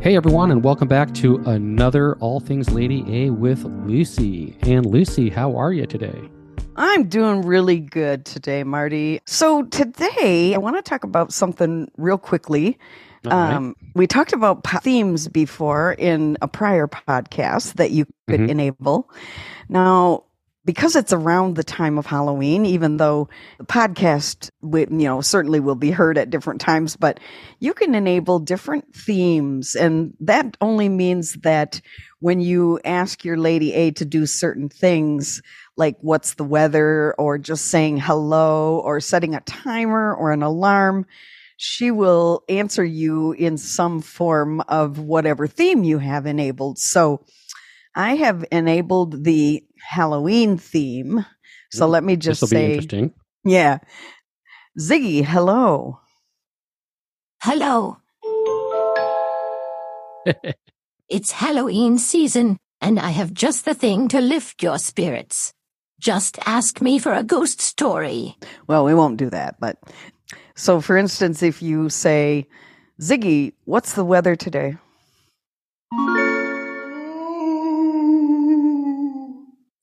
Hey everyone, and welcome back to another All Things Lady A with Lucy. And Lucy, how are you today? I'm doing really good today, Marty. So today I want to talk about something real quickly. All Um, we talked about po- themes before in a prior podcast that you could Mhm. enable. Now, because it's around the time of Halloween, even though the podcast, you know, certainly will be heard at different times, but you can enable different themes, and that only means that when you ask your lady A to do certain things, like what's the weather, or just saying hello, or setting a timer or an alarm, she will answer you in some form of whatever theme you have enabled. So I have enabled the Halloween theme. So Ooh, let me This just will be say, interesting. yeah. Ziggy, hello. Hello. it's Halloween season, and I have just the thing to lift your spirits. Just ask me for a ghost story. Well, we won't do that, but so for instance, if you say, Ziggy, what's the weather today?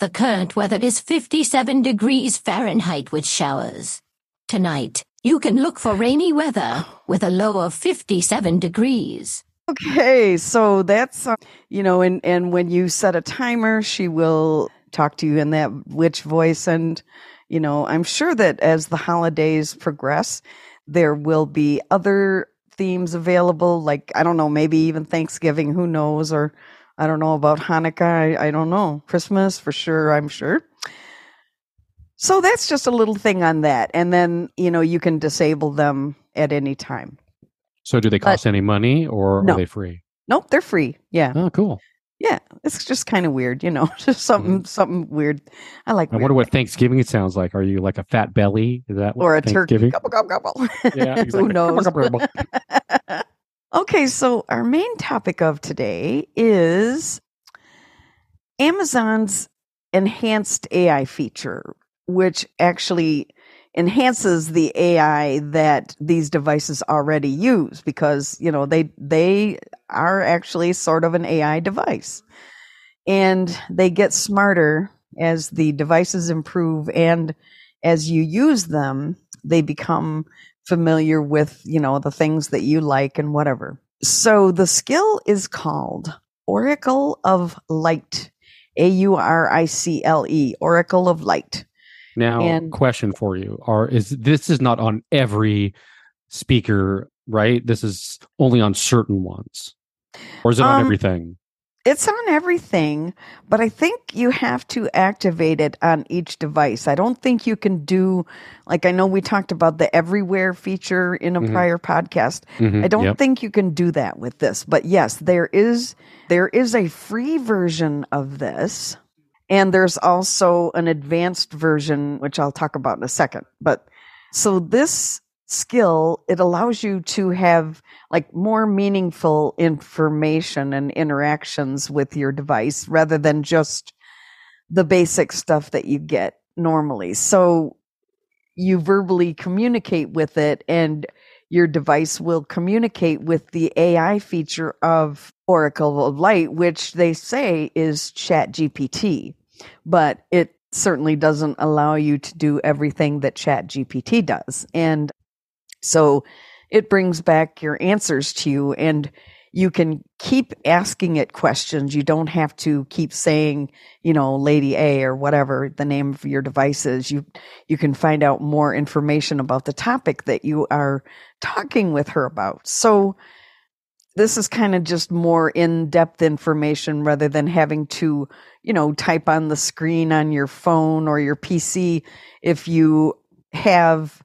The current weather is 57 degrees Fahrenheit with showers. Tonight, you can look for rainy weather with a low of 57 degrees. Okay, so that's uh, you know, and and when you set a timer, she will talk to you in that witch voice, and you know, I'm sure that as the holidays progress, there will be other themes available. Like I don't know, maybe even Thanksgiving. Who knows? Or I don't know about Hanukkah. I, I don't know. Christmas for sure. I'm sure. So that's just a little thing on that, and then you know you can disable them at any time. So, do they cost any money or No. are they free? Nope, they're free. Yeah. Oh, cool. Yeah, it's just kind of weird, you know, just something mm-hmm. something weird. I like I wonder what. Thanksgiving sounds like. Are you like a fat belly? Is that or a turkey. Gobble, gobble, gobble. Yeah, exactly. Who knows? Okay, so our main topic of today is Amazon's enhanced AI feature, which actually enhances the AI that these devices already use because, you know, they they are actually sort of an AI device. And they get smarter as the devices improve and as you use them, they become familiar with, you know, the things that you like and whatever. So the skill is called Oracle of Light. A U R I C L E, Oracle of Light. Now, And- question for you: Are is this is not on every speaker, right? This is only on certain ones, or is it on Um, everything? It's on everything, but I think you have to activate it on each device. I don't think you can do, like, I know we talked about the everywhere feature in a Mhm. prior podcast. Mhm, I don't yep. think you can do that with this, but yes, there is there is a free version of this, and there's also an advanced version which I'll talk about in a second. But so this skill it allows you to have like more meaningful information and interactions with your device rather than just the basic stuff that you get normally. So you verbally communicate with it and your device will communicate with the AI feature of Oracle of Light, which they say is Chat GPT, but it certainly doesn't allow you to do everything that Chat GPT does. And so it brings back your answers to you and you can keep asking it questions. You don't have to keep saying, you know, Lady A or whatever the name of your device is. You you can find out more information about the topic that you are talking with her about. So this is kind of just more in-depth information rather than having to, you know, type on the screen on your phone or your PC if you have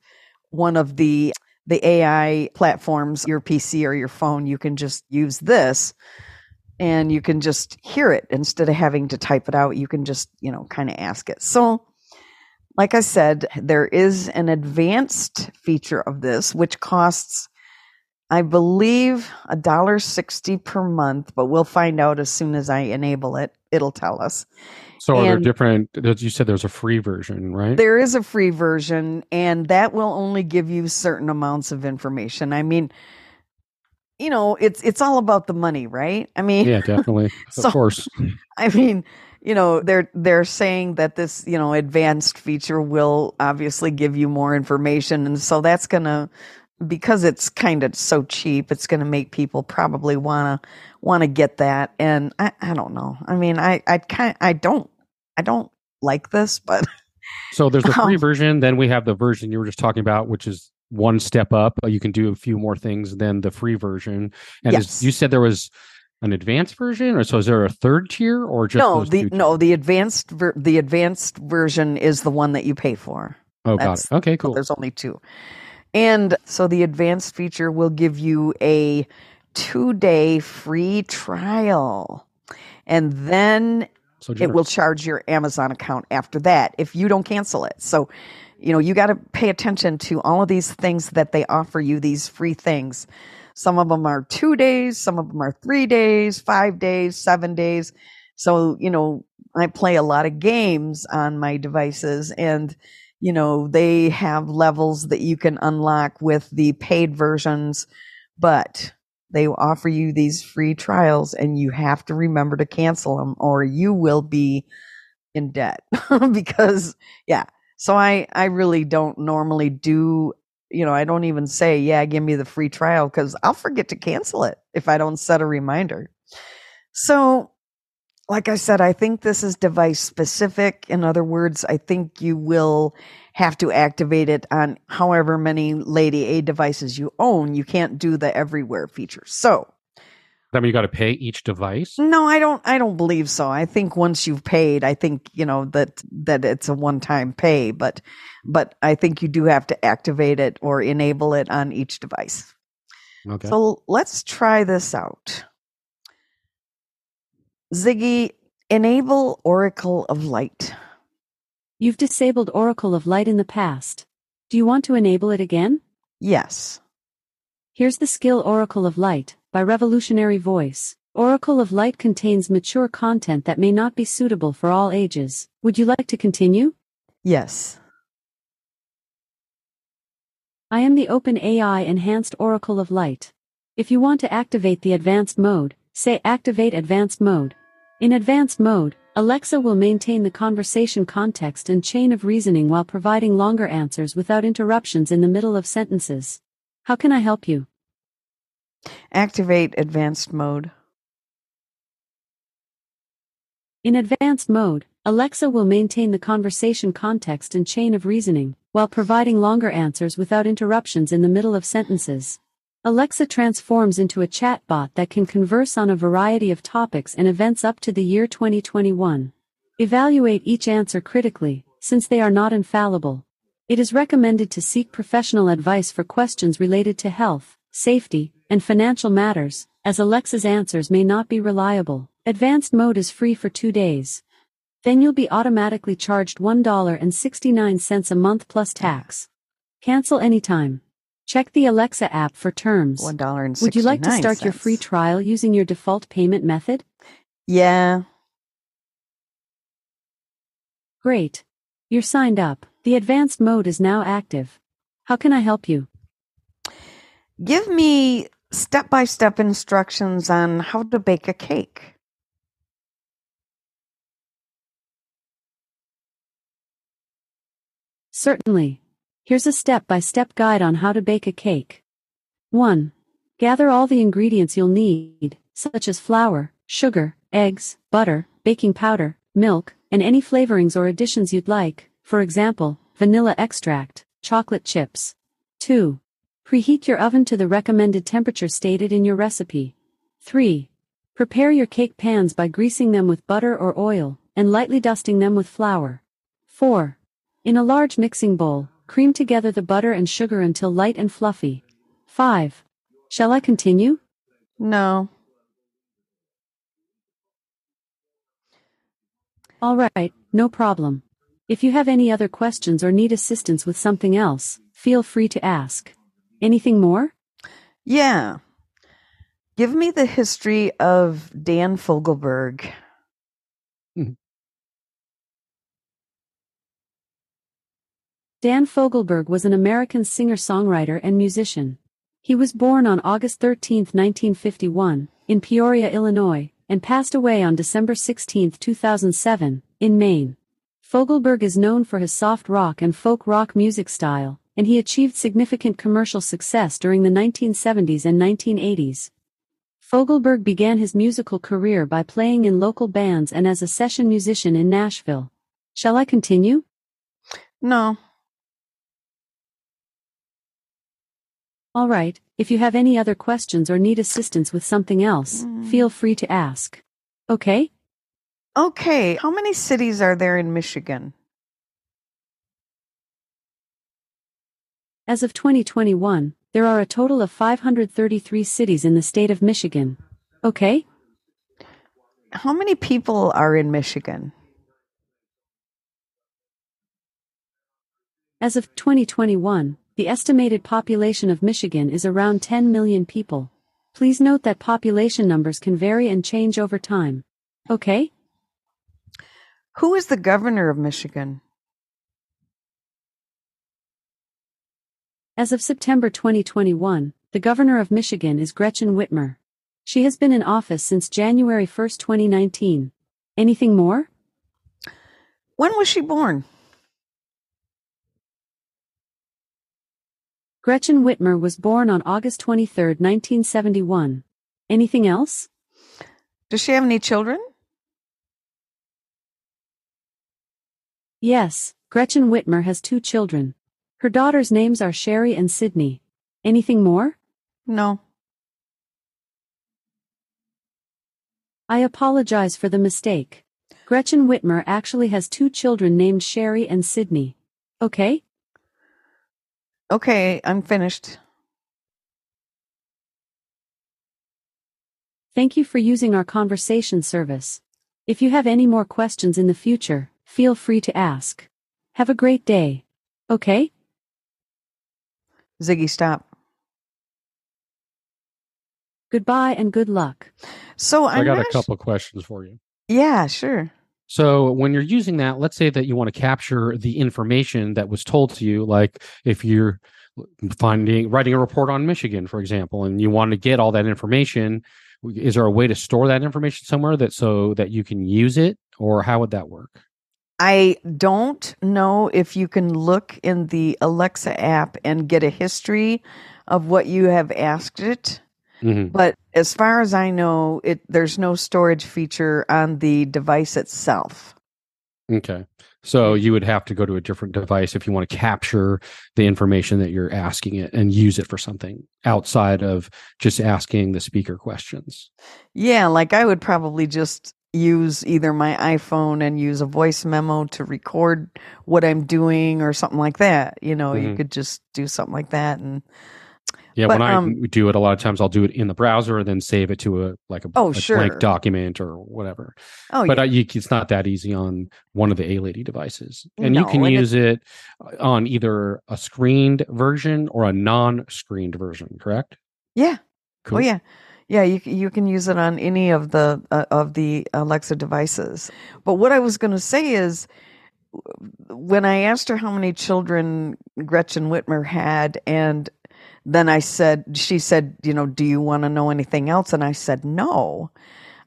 one of the the AI platforms, your PC or your phone, you can just use this and you can just hear it instead of having to type it out. You can just, you know, kind of ask it. So, like I said, there is an advanced feature of this which costs I believe a dollar sixty per month, but we'll find out as soon as I enable it. It'll tell us. So are there and- different? You said there's a free version, right? There is a free version, and that will only give you certain amounts of information. I mean, you know, it's it's all about the money, right? I mean, Yeah, definitely. So- of course. I mean, you know, they're they're saying that this, you know, advanced feature will obviously give you more information and so that's going to because it's kind of so cheap, it's going to make people probably want to want to get that and I I don't know. I mean, I I kind I don't I don't like this, but So there's the free Um, version. Then we have the version you were just talking about, which is one step up. You can do a few more things than the free version. And Yes. you said there was an advanced version, or so is there a third tier, or just no, the no, the advanced ver- the advanced version is the one that you pay for. Oh, got it. Okay, cool. there's only two. And so the advanced feature will give you a two day free trial. And then So it will charge your Amazon account after that if you don't cancel it. So, you know, you got to pay attention to all of these things that they offer you, these free things. Some of them are two days, some of them are three days, five days, seven days. So, you know, I play a lot of games on my devices and, you know, they have levels that you can unlock with the paid versions, but they offer you these free trials and you have to remember to cancel them or you will be in debt because yeah. So i i really don't normally do you know i don't even say yeah give me the free trial because i'll forget to cancel it if i don't set a reminder. So like i said i think this is device specific. In other words i think you will have to activate it on however many lady a devices you own you can't do the everywhere feature so that mean, you got to pay each device. no, I don't. I don't believe so. I think once you've paid, I think you know that that it's a one-time pay. But but I think you do have to activate it or enable it on each device. Okay. So let's try this out. Ziggy, enable Oracle of Light. You've disabled Oracle of Light in the past. Do you want to enable it again? Yes. Here's the skill Oracle of Light by Revolutionary Voice. Oracle of Light contains mature content that may not be suitable for all ages. Would you like to continue? Yes. I am the OpenAI Enhanced Oracle of Light. If you want to activate the advanced mode, say Activate Advanced Mode. In advanced mode, Alexa will maintain the conversation context and chain of reasoning while providing longer answers without interruptions in the middle of sentences. How can I help you? Activate advanced mode. In advanced mode, Alexa will maintain the conversation context and chain of reasoning, while providing longer answers without interruptions in the middle of sentences. Alexa transforms into a chatbot that can converse on a variety of topics and events up to the year 2021. Evaluate each answer critically, since they are not infallible. It is recommended to seek professional advice for questions related to health, safety, and financial matters, as Alexa's answers may not be reliable. Advanced mode is free for two days. Then you'll be automatically charged $1.69 a month plus tax. Cancel anytime. Check the Alexa app for terms. One dollar and Would you like to start your free trial using your default payment method? Yeah. Great. You're signed up. The advanced mode is now active. How can I help you? Give me step by step instructions on how to bake a cake. Certainly. Here's a step by step guide on how to bake a cake. 1. Gather all the ingredients you'll need, such as flour, sugar, eggs, butter, baking powder, milk, and any flavorings or additions you'd like, for example, vanilla extract, chocolate chips. 2. Preheat your oven to the recommended temperature stated in your recipe. 3. Prepare your cake pans by greasing them with butter or oil, and lightly dusting them with flour. 4. In a large mixing bowl, cream together the butter and sugar until light and fluffy. 5. Shall I continue? No. All right, no problem. If you have any other questions or need assistance with something else, feel free to ask. Anything more? Yeah. Give me the history of Dan Fogelberg. Hmm. Dan Fogelberg was an American singer-songwriter and musician. He was born on August 13, 1951, in Peoria, Illinois, and passed away on December 16, 2007, in Maine. Fogelberg is known for his soft rock and folk rock music style, and he achieved significant commercial success during the 1970s and 1980s. Fogelberg began his musical career by playing in local bands and as a session musician in Nashville. Shall I continue? No. All right, if you have any other questions or need assistance with something else, Mm. feel free to ask. Okay? Okay. How many cities are there in Michigan? As of 2021, there are a total of 533 cities in the state of Michigan. Okay? How many people are in Michigan? As of 2021, the estimated population of Michigan is around 10 million people. Please note that population numbers can vary and change over time. Okay? Who is the governor of Michigan? As of September 2021, the governor of Michigan is Gretchen Whitmer. She has been in office since January 1, 2019. Anything more? When was she born? Gretchen Whitmer was born on August 23, 1971. Anything else? Does she have any children? Yes, Gretchen Whitmer has two children. Her daughters' names are Sherry and Sydney. Anything more? No. I apologize for the mistake. Gretchen Whitmer actually has two children named Sherry and Sydney. Okay? Okay, I'm finished. Thank you for using our conversation service. If you have any more questions in the future, feel free to ask. Have a great day. Okay? Ziggy, stop. Goodbye and good luck. So I I'm got a sh- couple questions for you. Yeah, sure. So when you're using that, let's say that you want to capture the information that was told to you, like if you're finding writing a report on Michigan, for example, and you want to get all that information, is there a way to store that information somewhere that so that you can use it, or how would that work? I don't know if you can look in the Alexa app and get a history of what you have asked it. Mhm. But as far as I know, it there's no storage feature on the device itself. Okay. So you would have to go to a different device if you want to capture the information that you're asking it and use it for something outside of just asking the speaker questions. Yeah, like I would probably just use either my iPhone and use a voice memo to record what I'm doing or something like that. You know, you Mhm. could just do something like that and Yeah, But, when I um, do it, a lot of times I'll do it in the browser and then save it to a like a, Oh, a sure. blank document or whatever. oh but yeah. uh, you, it's not that easy on one of the A Lady devices, and you can use it on either a screened version or a non-screened version. Correct? yeah. Cool. Oh yeah. Yeah, you you can use it on any of the uh, of the Alexa devices. But what I was going to say is when I asked her how many children Gretchen Whitmer had and then I said she said, you know, do you want to know anything else? And I said, "No."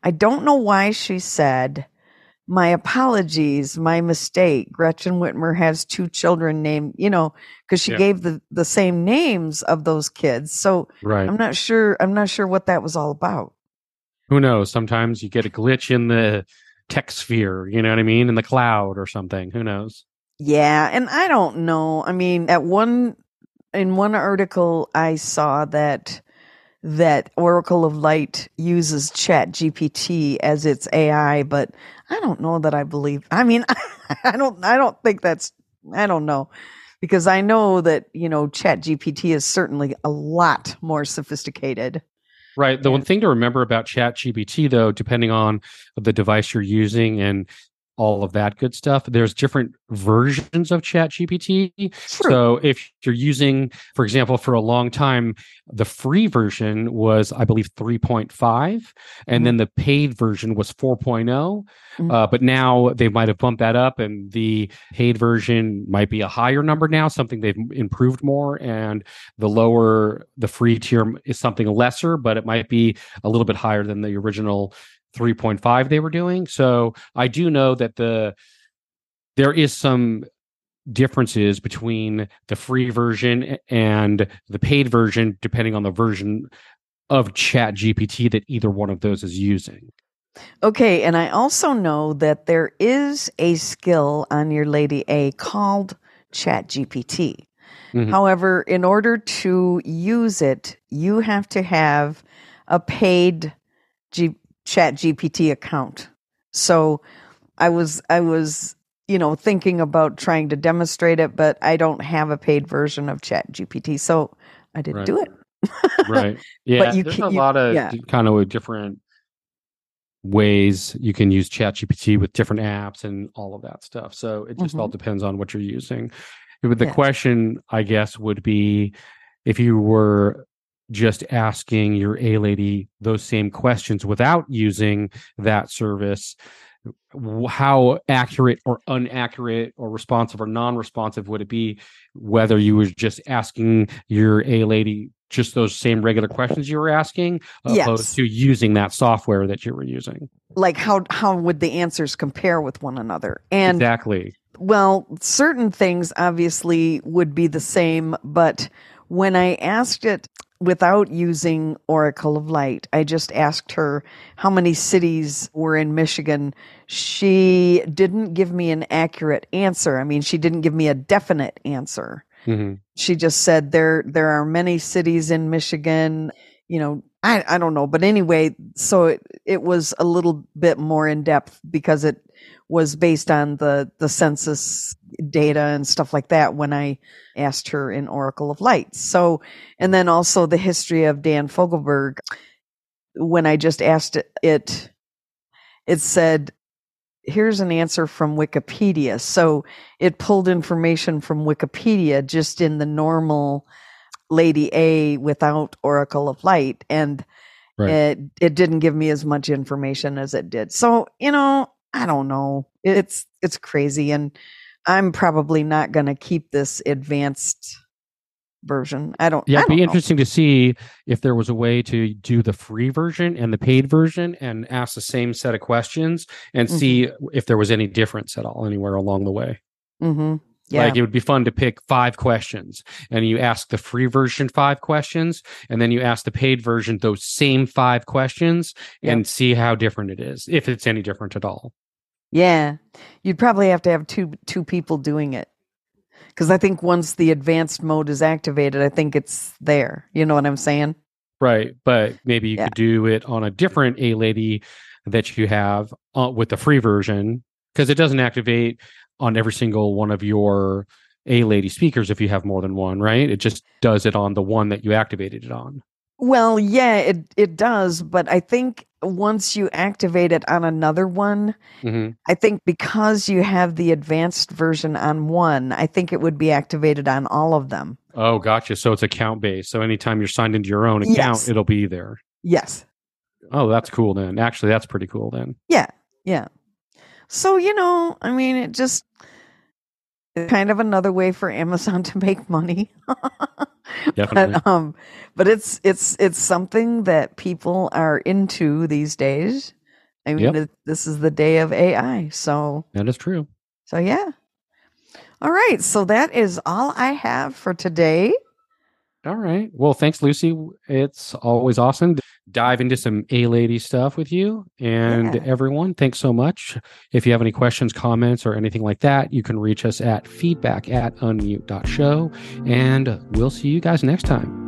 I don't know why she said my apologies, my mistake. Gretchen Whitmer has two children named, you know, because she Yeah. gave the, the same names of those kids. So Right. I'm not sure. I'm not sure what that was all about. Who knows? Sometimes you get a glitch in the tech sphere. You know what I mean? In the cloud or something. Who knows? Yeah, and I don't know. I mean, at one in one article I saw that that Oracle of Light uses Chat GPT as its AI, but I don't know that I believe. I mean, I don't I don't think that's I don't know. Because I know that, you know, Chat GPT is certainly a lot more sophisticated. Right. The one thing to remember about Chat GPT, though, depending on the device you're using and all of that good stuff. There's different versions of Chat ChatGPT. So if you're using, for example, for a long time, the free version was, I believe, 3.5, and Mhm. then the paid version was 4.0. Mhm. Uh, but now they might have bumped that up, and the paid version might be a higher number now, something they've improved more, and the lower, the free tier is something lesser, but it might be a little bit higher than the original 3.5 they were doing. So I do know that the there is some differences between the free version and the paid version depending on the version of chat gpt that either one of those is using Okay, and I also know that there is a skill on your Lady A called ChatGPT. Mhm. However, in order to use it, you have to have a paid G- ChatGPT account. So I was I was you know thinking about trying to demonstrate it, but I don't have a paid version of ChatGPT, so I didn't Right. do it. right yeah you there's can- a you- lot of yeah. kind of different ways you can use chat gpt with different apps and all of that stuff so it just all mm-hmm. depends on what you're using but the Yes. question i guess would be if you were just asking your a lady those same questions without using that service how accurate or inaccurate or responsive or non-responsive would it be whether you were just asking your a lady just those same regular questions you were asking Yes. opposed to using that software that you were using Like how how would the answers compare with one another? And exactly Well, certain things obviously would be the same, but when I asked it without using Oracle of Light, I just asked her how many cities were in Michigan. She didn't give me an accurate answer. I mean, she didn't give me a definite answer. Mhm. She just said there there are many cities in Michigan, you know, I I don't know, but anyway, so it it was a little bit more in depth because it was based on the the census data and stuff like that when I asked her in Oracle of Light. So, and then also the history of Dan Fogelberg. When I just asked it, it, it said, here's an answer from Wikipedia. So it pulled information from Wikipedia just in the normal Lady A without Oracle of Light. And Right. it, it didn't give me as much information as it did. So, you know, I don't know. It's, it's crazy. And I'm probably not going to keep this advanced version. I don't. yeah it'd be know. interesting to see if there was a way to do the free version and the paid version and ask the same set of questions and Mm-hmm. see if there was any difference at all anywhere along the way Mm-hmm. Yeah. Like it would be fun to pick five questions and you ask the free version five questions and then you ask the paid version those same five questions and see how different it is, if it's any different at all. yeah. You'd probably have to have two two people doing it. Because I think once the advanced mode is activated, I think it's there. You know what I'm saying? Right. But maybe you Yeah. could do it on a different A lady that you have uh, with the free version because it doesn't activate on every single one of your A lady speakers if you have more than one, right? It just does it on the one that you activated it on. Well, yeah, it it does, but I think once you activate it on another one, hmm I think because you have the advanced version on one, I think it would be activated on all of them. Oh, gotcha. So it's account based. So anytime you're signed into your own account, Yes. it'll be there. Yes. Oh, that's cool then. Actually, that's pretty cool then. Yeah. Yeah. So, you know, I mean, it just kind of another way for Amazon to make money. Definitely. but um but it's it's it's something that people are into these days. I mean, Yep. it, this is the day of AI. So, That is true. so yeah. All right, so that is all I have for today. All right. Well, thanks, Lucy. It's always awesome dive into some A lady stuff with you and Yeah. everyone. Thanks so much. If you have any questions, comments, or anything like that, you can reach us at feedback at unmute.show. And we'll see you guys next time.